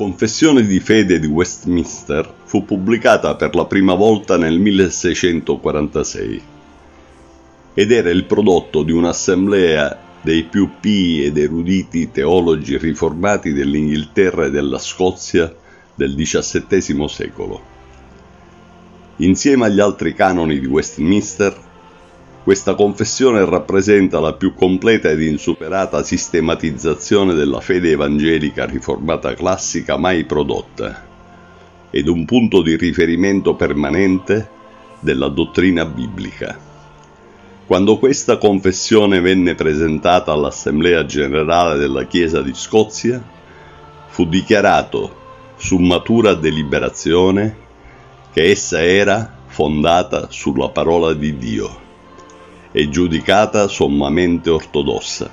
Confessione di fede di Westminster fu pubblicata per la prima volta nel 1646 ed era il prodotto di un'assemblea dei più pii ed eruditi teologi riformati dell'Inghilterra e della Scozia del XVII secolo. Insieme agli altri canoni di Westminster, questa confessione rappresenta la più completa ed insuperata sistematizzazione della fede evangelica riformata classica mai prodotta ed un punto di riferimento permanente della dottrina biblica. Quando questa confessione venne presentata all'Assemblea generale della Chiesa di Scozia, fu dichiarato su matura deliberazione che essa era fondata sulla parola di Dio e giudicata sommamente ortodossa.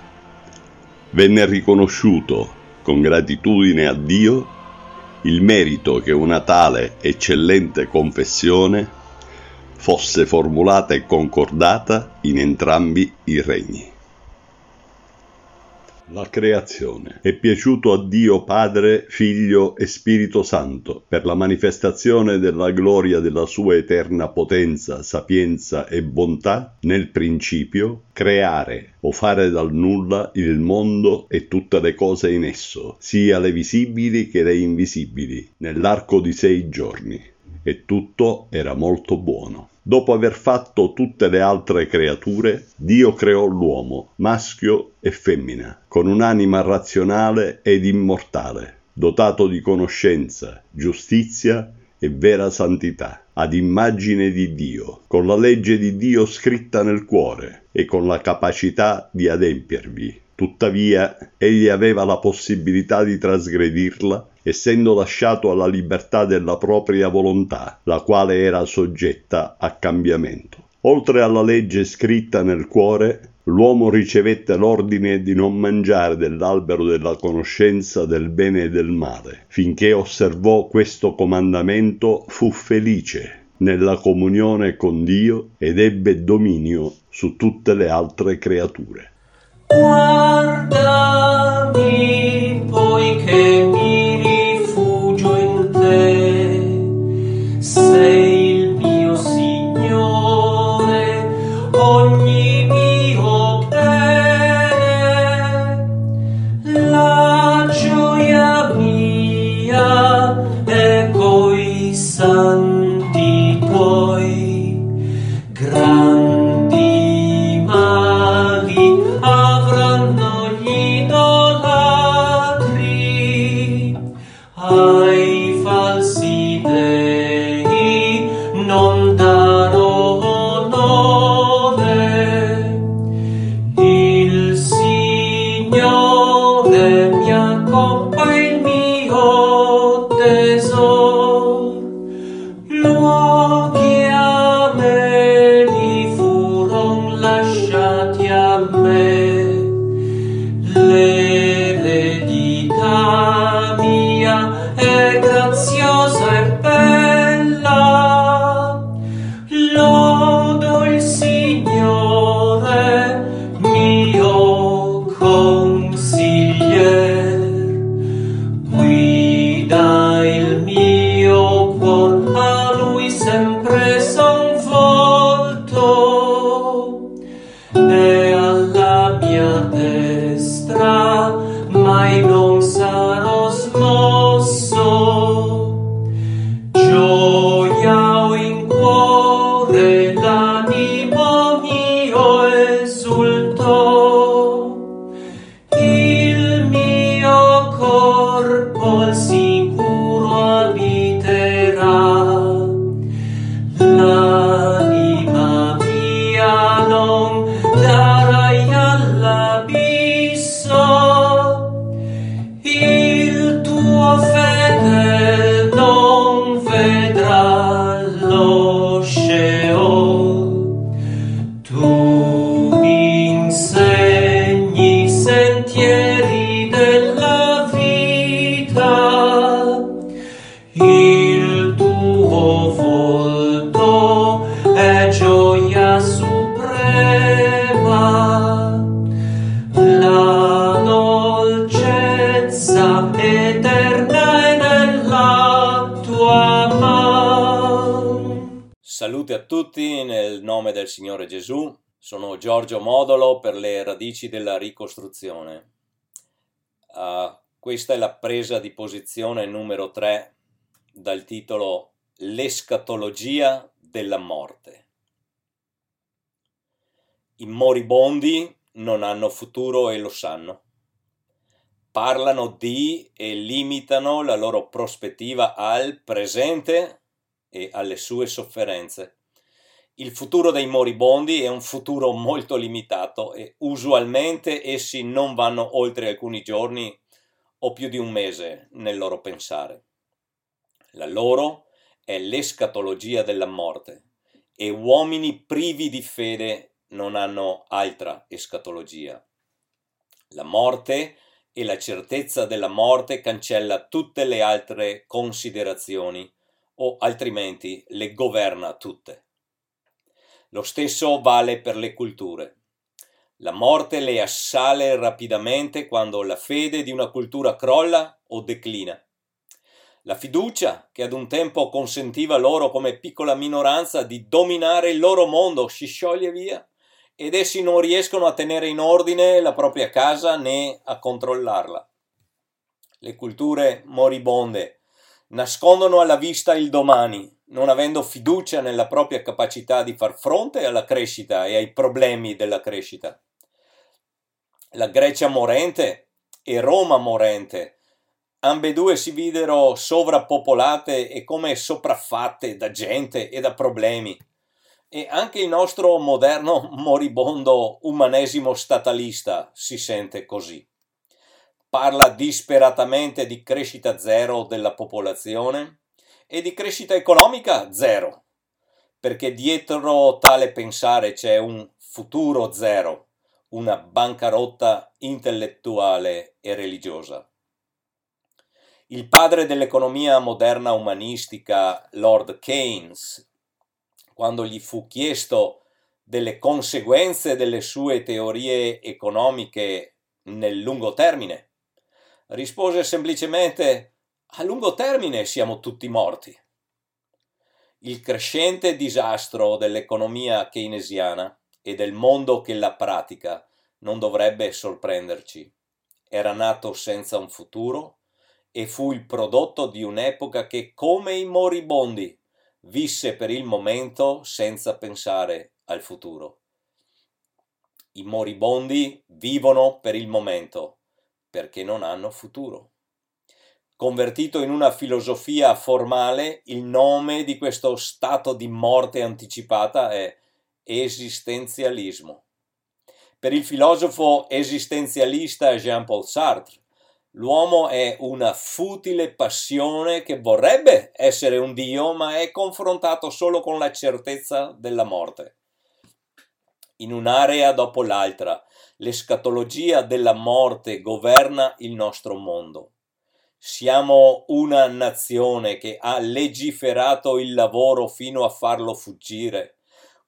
Venne riconosciuto, con gratitudine a Dio, il merito che una tale eccellente confessione fosse formulata e concordata in entrambi i regni. La creazione. È piaciuto a Dio Padre, Figlio e Spirito Santo, per la manifestazione della gloria della sua eterna potenza, sapienza e bontà, nel principio, creare o fare dal nulla il mondo e tutte le cose in esso, sia le visibili che le invisibili, nell'arco di sei giorni. E tutto era molto buono. Dopo aver fatto tutte le altre creature, Dio creò l'uomo, maschio e femmina, con un'anima razionale ed immortale, dotato di conoscenza, giustizia e vera santità, ad immagine di Dio, con la legge di Dio scritta nel cuore e con la capacità di adempiervi. Tuttavia, egli aveva la possibilità di trasgredirla essendo lasciato alla libertà della propria volontà, la quale era soggetta a cambiamento. Oltre alla legge scritta nel cuore, l'uomo ricevette l'ordine di non mangiare dell'albero della conoscenza del bene e del male. Finché osservò questo comandamento fu felice nella comunione con Dio ed ebbe dominio su tutte le altre creature. Guardami a tutti nel nome del Signore Gesù. Sono Giorgio Modolo per le radici della ricostruzione. Uh, questa è la presa di posizione numero 3 dal titolo L'escatologia della morte. I moribondi non hanno futuro e lo sanno. Parlano di e limitano la loro prospettiva al presente e alle sue sofferenze. Il futuro dei moribondi è un futuro molto limitato e usualmente essi non vanno oltre alcuni giorni o più di un mese nel loro pensare. La loro è l'escatologia della morte e uomini privi di fede non hanno altra escatologia. La morte e la certezza della morte cancella tutte le altre considerazioni o altrimenti le governa tutte. Lo stesso vale per le culture. La morte le assale rapidamente quando la fede di una cultura crolla o declina. La fiducia, che ad un tempo consentiva loro come piccola minoranza di dominare il loro mondo, si scioglie via ed essi non riescono a tenere in ordine la propria casa né a controllarla. Le culture moribonde nascondono alla vista il domani, non avendo fiducia nella propria capacità di far fronte alla crescita e ai problemi della crescita. La Grecia morente e Roma morente, ambedue si videro sovrappopolate e come sopraffatte da gente e da problemi e anche il nostro moderno moribondo umanesimo statalista si sente così. Parla disperatamente di crescita zero della popolazione e di crescita economica zero, perché dietro tale pensare c'è un futuro zero, una bancarotta intellettuale e religiosa. Il padre dell'economia moderna umanistica, Lord Keynes, quando gli fu chiesto delle conseguenze delle sue teorie economiche nel lungo termine, rispose semplicemente a lungo termine siamo tutti morti. Il crescente disastro dell'economia keynesiana e del mondo che la pratica non dovrebbe sorprenderci. Era nato senza un futuro e fu il prodotto di un'epoca che, come i moribondi, visse per il momento senza pensare al futuro. I moribondi vivono per il momento perché non hanno futuro. Convertito in una filosofia formale, il nome di questo stato di morte anticipata è esistenzialismo. Per il filosofo esistenzialista Jean-Paul Sartre, L'uomo è una futile passione che vorrebbe essere un Dio, ma è confrontato solo con la certezza della morte. In un'area dopo l'altra, l'escatologia della morte governa il nostro mondo. Siamo una nazione che ha legiferato il lavoro fino a farlo fuggire.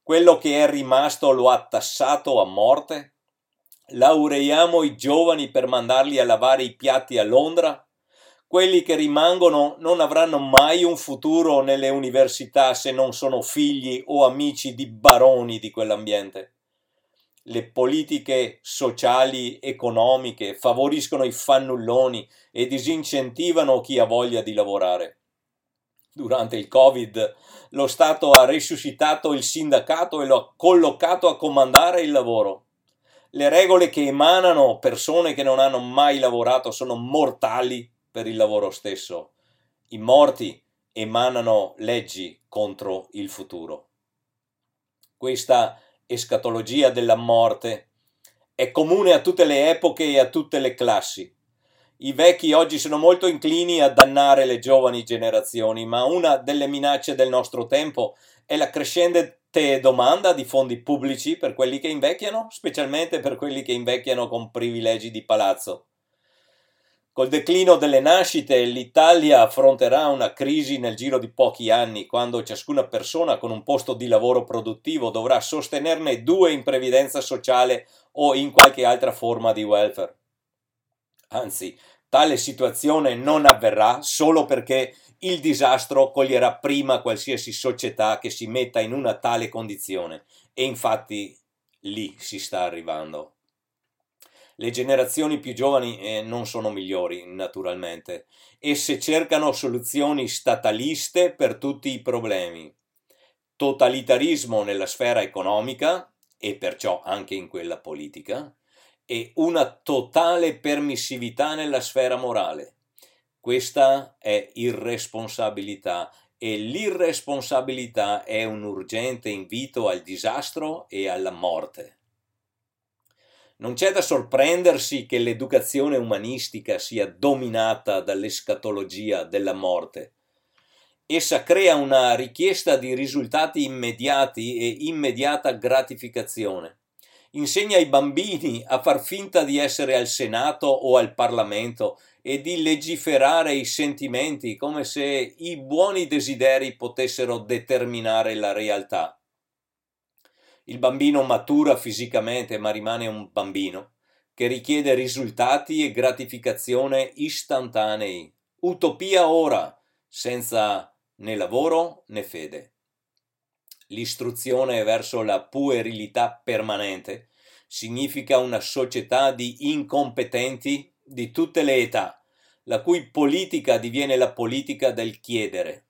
Quello che è rimasto lo ha tassato a morte Laureiamo i giovani per mandarli a lavare i piatti a Londra? Quelli che rimangono non avranno mai un futuro nelle università se non sono figli o amici di baroni di quell'ambiente. Le politiche sociali, economiche favoriscono i fannulloni e disincentivano chi ha voglia di lavorare. Durante il Covid lo Stato ha risuscitato il sindacato e lo ha collocato a comandare il lavoro le regole che emanano persone che non hanno mai lavorato sono mortali per il lavoro stesso. I morti emanano leggi contro il futuro. Questa escatologia della morte è comune a tutte le epoche e a tutte le classi. I vecchi oggi sono molto inclini a dannare le giovani generazioni, ma una delle minacce del nostro tempo è la crescente domanda di fondi pubblici per quelli che invecchiano, specialmente per quelli che invecchiano con privilegi di palazzo. Col declino delle nascite l'Italia affronterà una crisi nel giro di pochi anni, quando ciascuna persona con un posto di lavoro produttivo dovrà sostenerne due in previdenza sociale o in qualche altra forma di welfare. Anzi, Tale situazione non avverrà solo perché il disastro coglierà prima qualsiasi società che si metta in una tale condizione e infatti lì si sta arrivando. Le generazioni più giovani eh, non sono migliori, naturalmente. Esse cercano soluzioni stataliste per tutti i problemi. Totalitarismo nella sfera economica e perciò anche in quella politica e una totale permissività nella sfera morale. Questa è irresponsabilità e l'irresponsabilità è un urgente invito al disastro e alla morte. Non c'è da sorprendersi che l'educazione umanistica sia dominata dall'escatologia della morte. Essa crea una richiesta di risultati immediati e immediata gratificazione. Insegna ai bambini a far finta di essere al Senato o al Parlamento e di legiferare i sentimenti come se i buoni desideri potessero determinare la realtà. Il bambino matura fisicamente ma rimane un bambino che richiede risultati e gratificazione istantanei. Utopia ora, senza né lavoro né fede. L'istruzione verso la puerilità permanente significa una società di incompetenti di tutte le età, la cui politica diviene la politica del chiedere.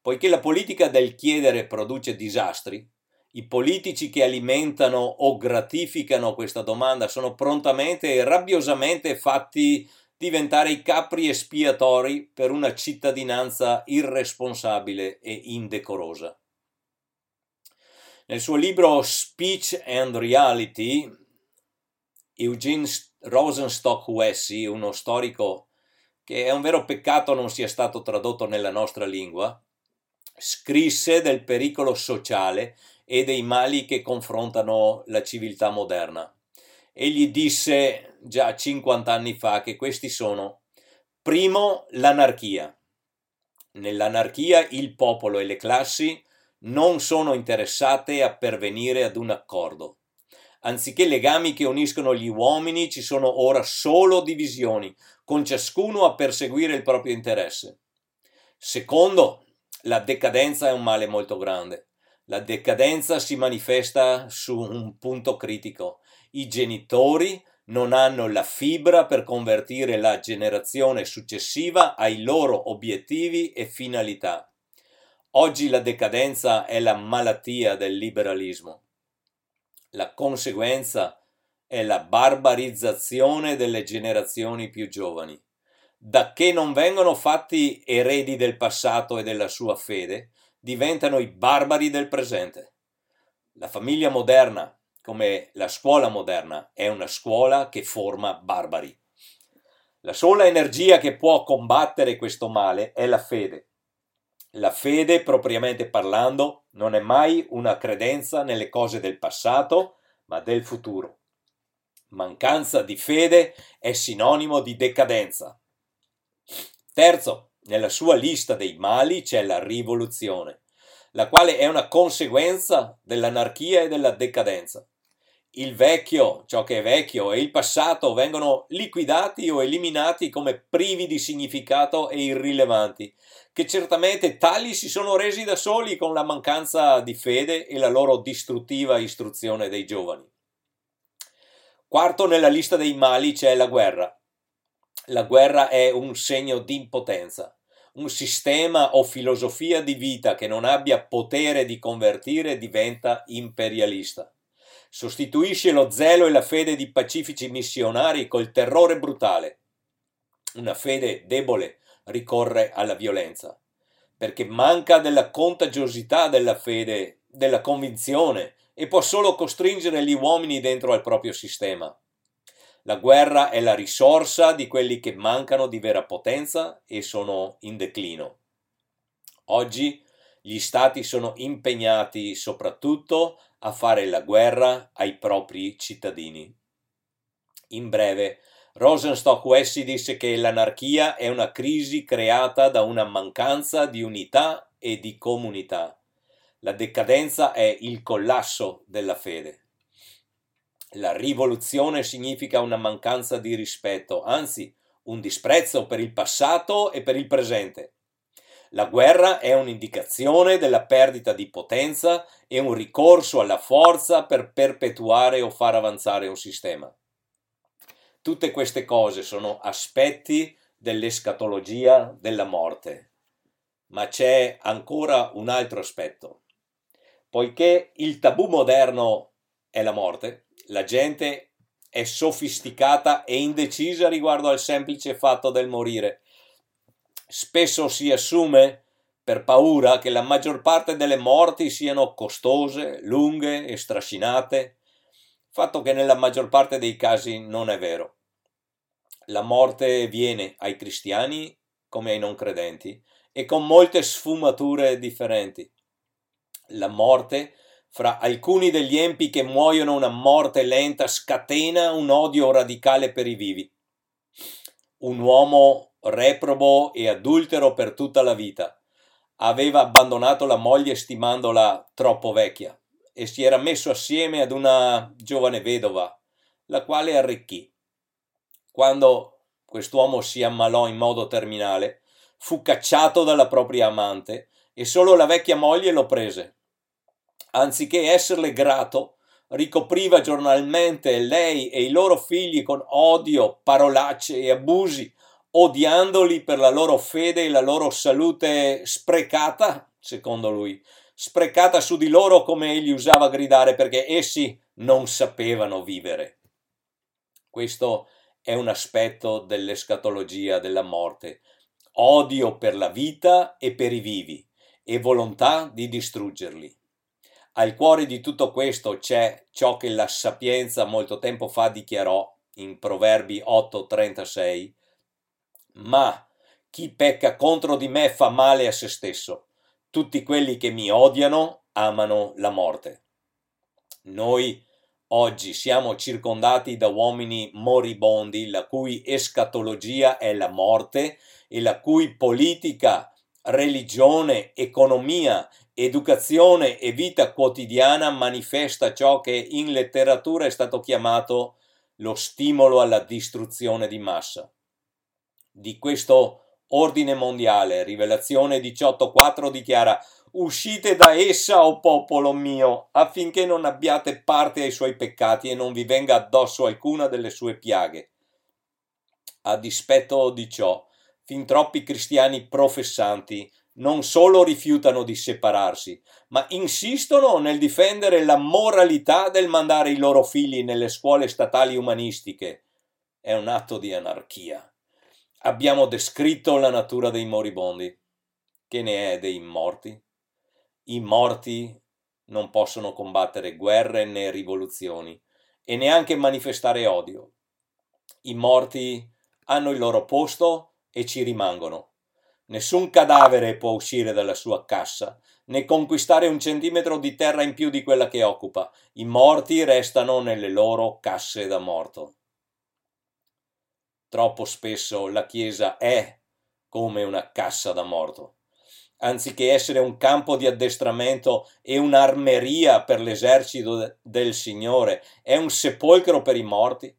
Poiché la politica del chiedere produce disastri, i politici che alimentano o gratificano questa domanda sono prontamente e rabbiosamente fatti diventare i capri espiatori per una cittadinanza irresponsabile e indecorosa. Nel suo libro Speech and Reality, Eugene Rosenstock Wessy, uno storico che è un vero peccato non sia stato tradotto nella nostra lingua, scrisse del pericolo sociale e dei mali che confrontano la civiltà moderna. Egli disse già 50 anni fa che questi sono, primo, l'anarchia. Nell'anarchia il popolo e le classi non sono interessate a pervenire ad un accordo. Anziché legami che uniscono gli uomini, ci sono ora solo divisioni, con ciascuno a perseguire il proprio interesse. Secondo, la decadenza è un male molto grande. La decadenza si manifesta su un punto critico. I genitori non hanno la fibra per convertire la generazione successiva ai loro obiettivi e finalità. Oggi la decadenza è la malattia del liberalismo. La conseguenza è la barbarizzazione delle generazioni più giovani. Da che non vengono fatti eredi del passato e della sua fede, diventano i barbari del presente. La famiglia moderna, come la scuola moderna, è una scuola che forma barbari. La sola energia che può combattere questo male è la fede. La fede, propriamente parlando, non è mai una credenza nelle cose del passato, ma del futuro. Mancanza di fede è sinonimo di decadenza. Terzo, nella sua lista dei mali c'è la rivoluzione, la quale è una conseguenza dell'anarchia e della decadenza. Il vecchio, ciò che è vecchio, e il passato vengono liquidati o eliminati come privi di significato e irrilevanti, che certamente tali si sono resi da soli con la mancanza di fede e la loro distruttiva istruzione dei giovani. Quarto nella lista dei mali c'è la guerra, la guerra è un segno di impotenza. Un sistema o filosofia di vita che non abbia potere di convertire diventa imperialista. Sostituisce lo zelo e la fede di pacifici missionari col terrore brutale. Una fede debole ricorre alla violenza, perché manca della contagiosità della fede, della convinzione, e può solo costringere gli uomini dentro al proprio sistema. La guerra è la risorsa di quelli che mancano di vera potenza e sono in declino. Oggi gli stati sono impegnati soprattutto a fare la guerra ai propri cittadini. In breve, Rosenstock Wessy disse che l'anarchia è una crisi creata da una mancanza di unità e di comunità. La decadenza è il collasso della fede. La rivoluzione significa una mancanza di rispetto, anzi un disprezzo per il passato e per il presente. La guerra è un'indicazione della perdita di potenza e un ricorso alla forza per perpetuare o far avanzare un sistema. Tutte queste cose sono aspetti dell'escatologia della morte. Ma c'è ancora un altro aspetto. Poiché il tabù moderno è la morte, la gente è sofisticata e indecisa riguardo al semplice fatto del morire. Spesso si assume, per paura, che la maggior parte delle morti siano costose, lunghe e strascinate, fatto che nella maggior parte dei casi non è vero. La morte viene ai cristiani come ai non credenti e con molte sfumature differenti. La morte fra alcuni degli empi che muoiono una morte lenta scatena un odio radicale per i vivi. Un uomo reprobo e adultero per tutta la vita aveva abbandonato la moglie stimandola troppo vecchia e si era messo assieme ad una giovane vedova, la quale arricchì. Quando quest'uomo si ammalò in modo terminale, fu cacciato dalla propria amante e solo la vecchia moglie lo prese. Anziché esserle grato, ricopriva giornalmente lei e i loro figli con odio, parolacce e abusi, odiandoli per la loro fede e la loro salute sprecata, secondo lui, sprecata su di loro come egli usava gridare perché essi non sapevano vivere. Questo è un aspetto dell'escatologia della morte, odio per la vita e per i vivi e volontà di distruggerli. Al cuore di tutto questo c'è ciò che la sapienza molto tempo fa dichiarò in Proverbi 8:36, ma chi pecca contro di me fa male a se stesso tutti quelli che mi odiano amano la morte. Noi oggi siamo circondati da uomini moribondi, la cui escatologia è la morte e la cui politica, religione, economia, educazione e vita quotidiana manifesta ciò che in letteratura è stato chiamato lo stimolo alla distruzione di massa. Di questo ordine mondiale. Rivelazione 18.4 dichiara Uscite da essa, o oh popolo mio, affinché non abbiate parte ai suoi peccati e non vi venga addosso alcuna delle sue piaghe. A dispetto di ciò, fin troppi cristiani professanti non solo rifiutano di separarsi, ma insistono nel difendere la moralità del mandare i loro figli nelle scuole statali umanistiche. È un atto di anarchia abbiamo descritto la natura dei moribondi. Che ne è dei morti? I morti non possono combattere guerre né rivoluzioni e neanche manifestare odio. I morti hanno il loro posto e ci rimangono. Nessun cadavere può uscire dalla sua cassa, né conquistare un centimetro di terra in più di quella che occupa. I morti restano nelle loro casse da morto. Troppo spesso la Chiesa è come una cassa da morto. Anziché essere un campo di addestramento e un'armeria per l'esercito del Signore, è un sepolcro per i morti.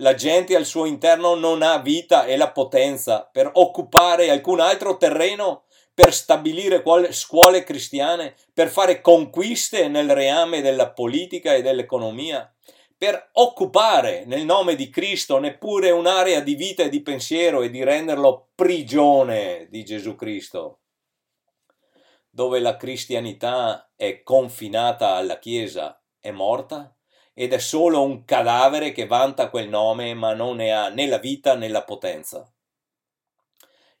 La gente al suo interno non ha vita e la potenza per occupare alcun altro terreno, per stabilire scuole cristiane, per fare conquiste nel reame della politica e dell'economia. Per occupare nel nome di Cristo neppure un'area di vita e di pensiero e di renderlo prigione di Gesù Cristo, dove la cristianità è confinata alla Chiesa, è morta ed è solo un cadavere che vanta quel nome ma non ne ha né la vita né la potenza.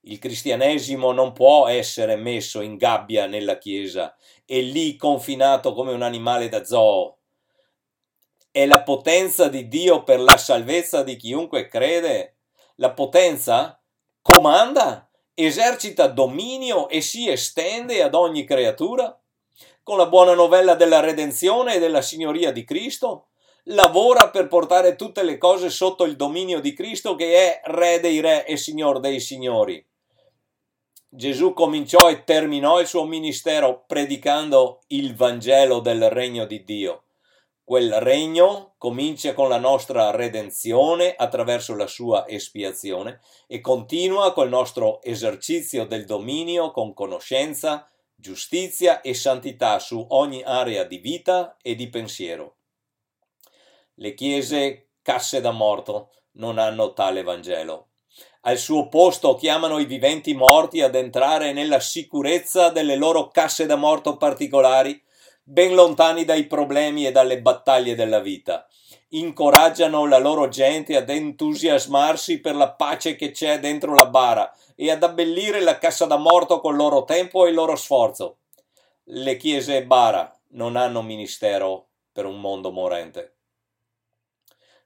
Il cristianesimo non può essere messo in gabbia nella Chiesa e lì confinato come un animale da zoo è la potenza di Dio per la salvezza di chiunque crede. La potenza comanda, esercita dominio e si estende ad ogni creatura. Con la buona novella della redenzione e della signoria di Cristo, lavora per portare tutte le cose sotto il dominio di Cristo che è Re dei Re e Signor dei Signori. Gesù cominciò e terminò il suo ministero predicando il Vangelo del regno di Dio Quel regno comincia con la nostra redenzione attraverso la sua espiazione e continua col nostro esercizio del dominio con conoscenza, giustizia e santità su ogni area di vita e di pensiero. Le chiese casse da morto non hanno tale Vangelo. Al suo posto chiamano i viventi morti ad entrare nella sicurezza delle loro casse da morto particolari, ben lontani dai problemi e dalle battaglie della vita. Incoraggiano la loro gente ad entusiasmarsi per la pace che c'è dentro la bara e ad abbellire la cassa da morto col loro tempo e il loro sforzo. Le chiese bara non hanno ministero per un mondo morente.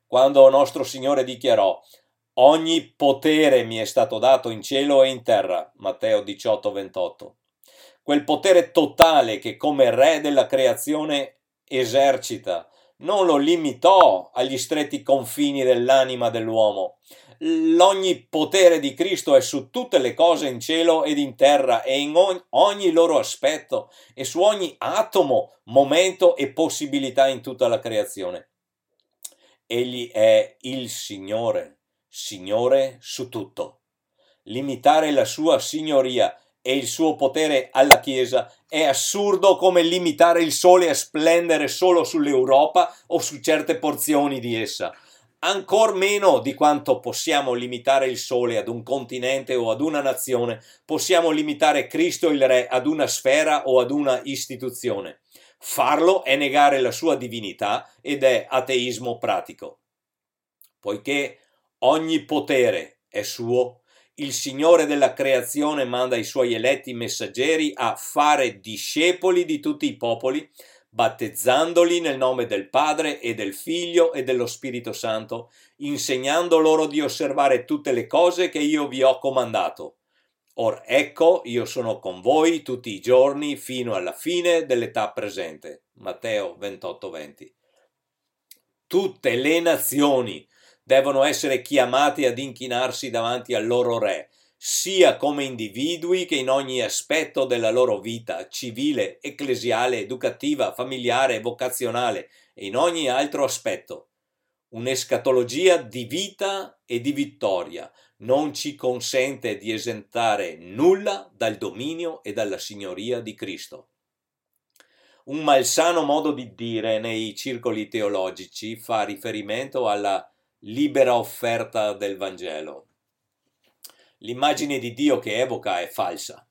Quando nostro Signore dichiarò Ogni potere mi è stato dato in cielo e in terra. Matteo 18, 28. Quel potere totale che come re della creazione esercita, non lo limitò agli stretti confini dell'anima dell'uomo. L'ogni potere di Cristo è su tutte le cose in cielo ed in terra e in ogni loro aspetto e su ogni atomo, momento e possibilità in tutta la creazione. Egli è il Signore Signore su tutto. Limitare la sua signoria e il suo potere alla Chiesa è assurdo come limitare il sole a splendere solo sull'Europa o su certe porzioni di essa, ancor meno di quanto possiamo limitare il sole ad un continente o ad una nazione, possiamo limitare Cristo il Re ad una sfera o ad una istituzione. Farlo è negare la sua divinità ed è ateismo pratico. Poiché Ogni potere è suo. Il Signore della creazione manda i suoi eletti messaggeri a fare discepoli di tutti i popoli, battezzandoli nel nome del Padre e del Figlio e dello Spirito Santo, insegnando loro di osservare tutte le cose che io vi ho comandato. Or ecco, io sono con voi tutti i giorni fino alla fine dell'età presente. Matteo 28:20. Tutte le nazioni devono essere chiamati ad inchinarsi davanti al loro re, sia come individui che in ogni aspetto della loro vita civile, ecclesiale, educativa, familiare, vocazionale e in ogni altro aspetto. Un'escatologia di vita e di vittoria non ci consente di esentare nulla dal dominio e dalla signoria di Cristo. Un malsano modo di dire nei circoli teologici fa riferimento alla libera offerta del Vangelo. L'immagine di Dio che evoca è falsa.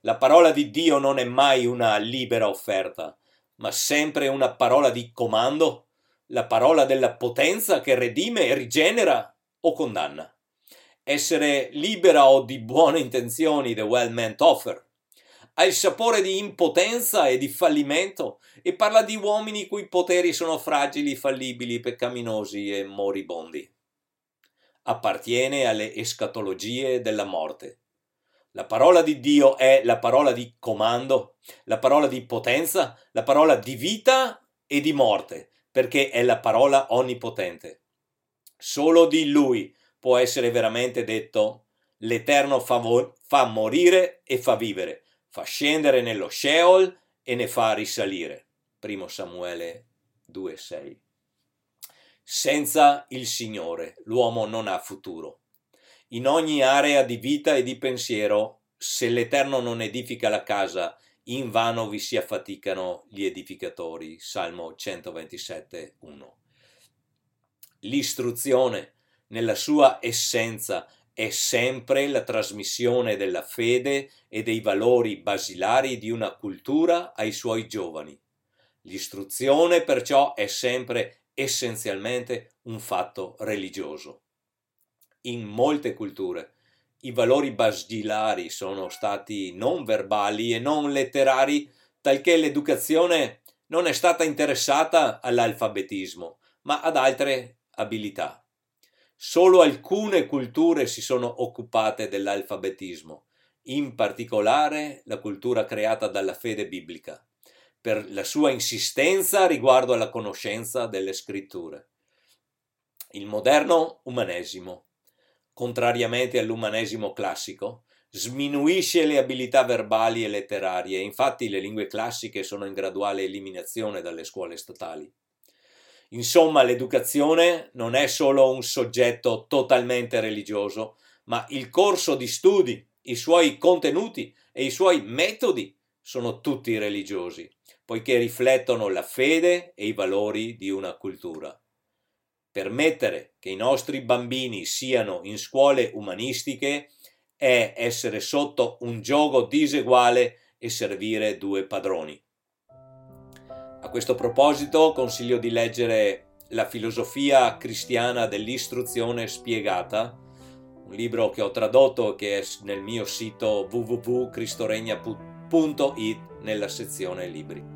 La parola di Dio non è mai una libera offerta, ma sempre una parola di comando, la parola della potenza che redime, rigenera o condanna. Essere libera o di buone intenzioni, the well meant offer, ha il sapore di impotenza e di fallimento e parla di uomini i cui poteri sono fragili, fallibili, peccaminosi e moribondi. Appartiene alle escatologie della morte. La parola di Dio è la parola di comando, la parola di potenza, la parola di vita e di morte, perché è la parola onnipotente. Solo di Lui può essere veramente detto l'Eterno fa, fa morire e fa vivere fa scendere nello Sheol e ne fa risalire. 1 Samuele 2,6. Senza il Signore l'uomo non ha futuro. In ogni area di vita e di pensiero, se l'Eterno non edifica la casa, in vano vi si affaticano gli edificatori. Salmo 127, 1. L'istruzione, nella sua essenza, è sempre la trasmissione della fede e dei valori basilari di una cultura ai suoi giovani. L'istruzione perciò è sempre essenzialmente un fatto religioso. In molte culture i valori basilari sono stati non verbali e non letterari, talché l'educazione non è stata interessata all'alfabetismo, ma ad altre abilità. Solo alcune culture si sono occupate dell'alfabetismo, in particolare la cultura creata dalla fede biblica, per la sua insistenza riguardo alla conoscenza delle scritture. Il moderno umanesimo, contrariamente all'umanesimo classico, sminuisce le abilità verbali e letterarie, infatti le lingue classiche sono in graduale eliminazione dalle scuole statali. Insomma, l'educazione non è solo un soggetto totalmente religioso, ma il corso di studi, i suoi contenuti e i suoi metodi sono tutti religiosi, poiché riflettono la fede e i valori di una cultura. Permettere che i nostri bambini siano in scuole umanistiche è essere sotto un gioco diseguale e servire due padroni. A questo proposito consiglio di leggere La filosofia cristiana dell'istruzione spiegata, un libro che ho tradotto che è nel mio sito www.cristoregna.it nella sezione libri.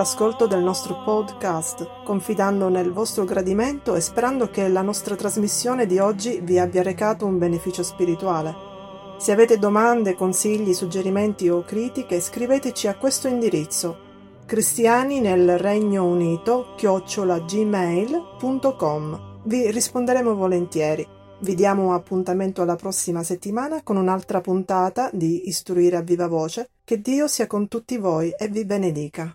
L'ascolto del nostro podcast, confidando nel vostro gradimento e sperando che la nostra trasmissione di oggi vi abbia recato un beneficio spirituale. Se avete domande, consigli, suggerimenti o critiche, scriveteci a questo indirizzo cristiani nel Regno Unito chiocciolagmail.com. Vi risponderemo volentieri. Vi diamo appuntamento alla prossima settimana con un'altra puntata di Istruire a viva voce. Che Dio sia con tutti voi e vi benedica.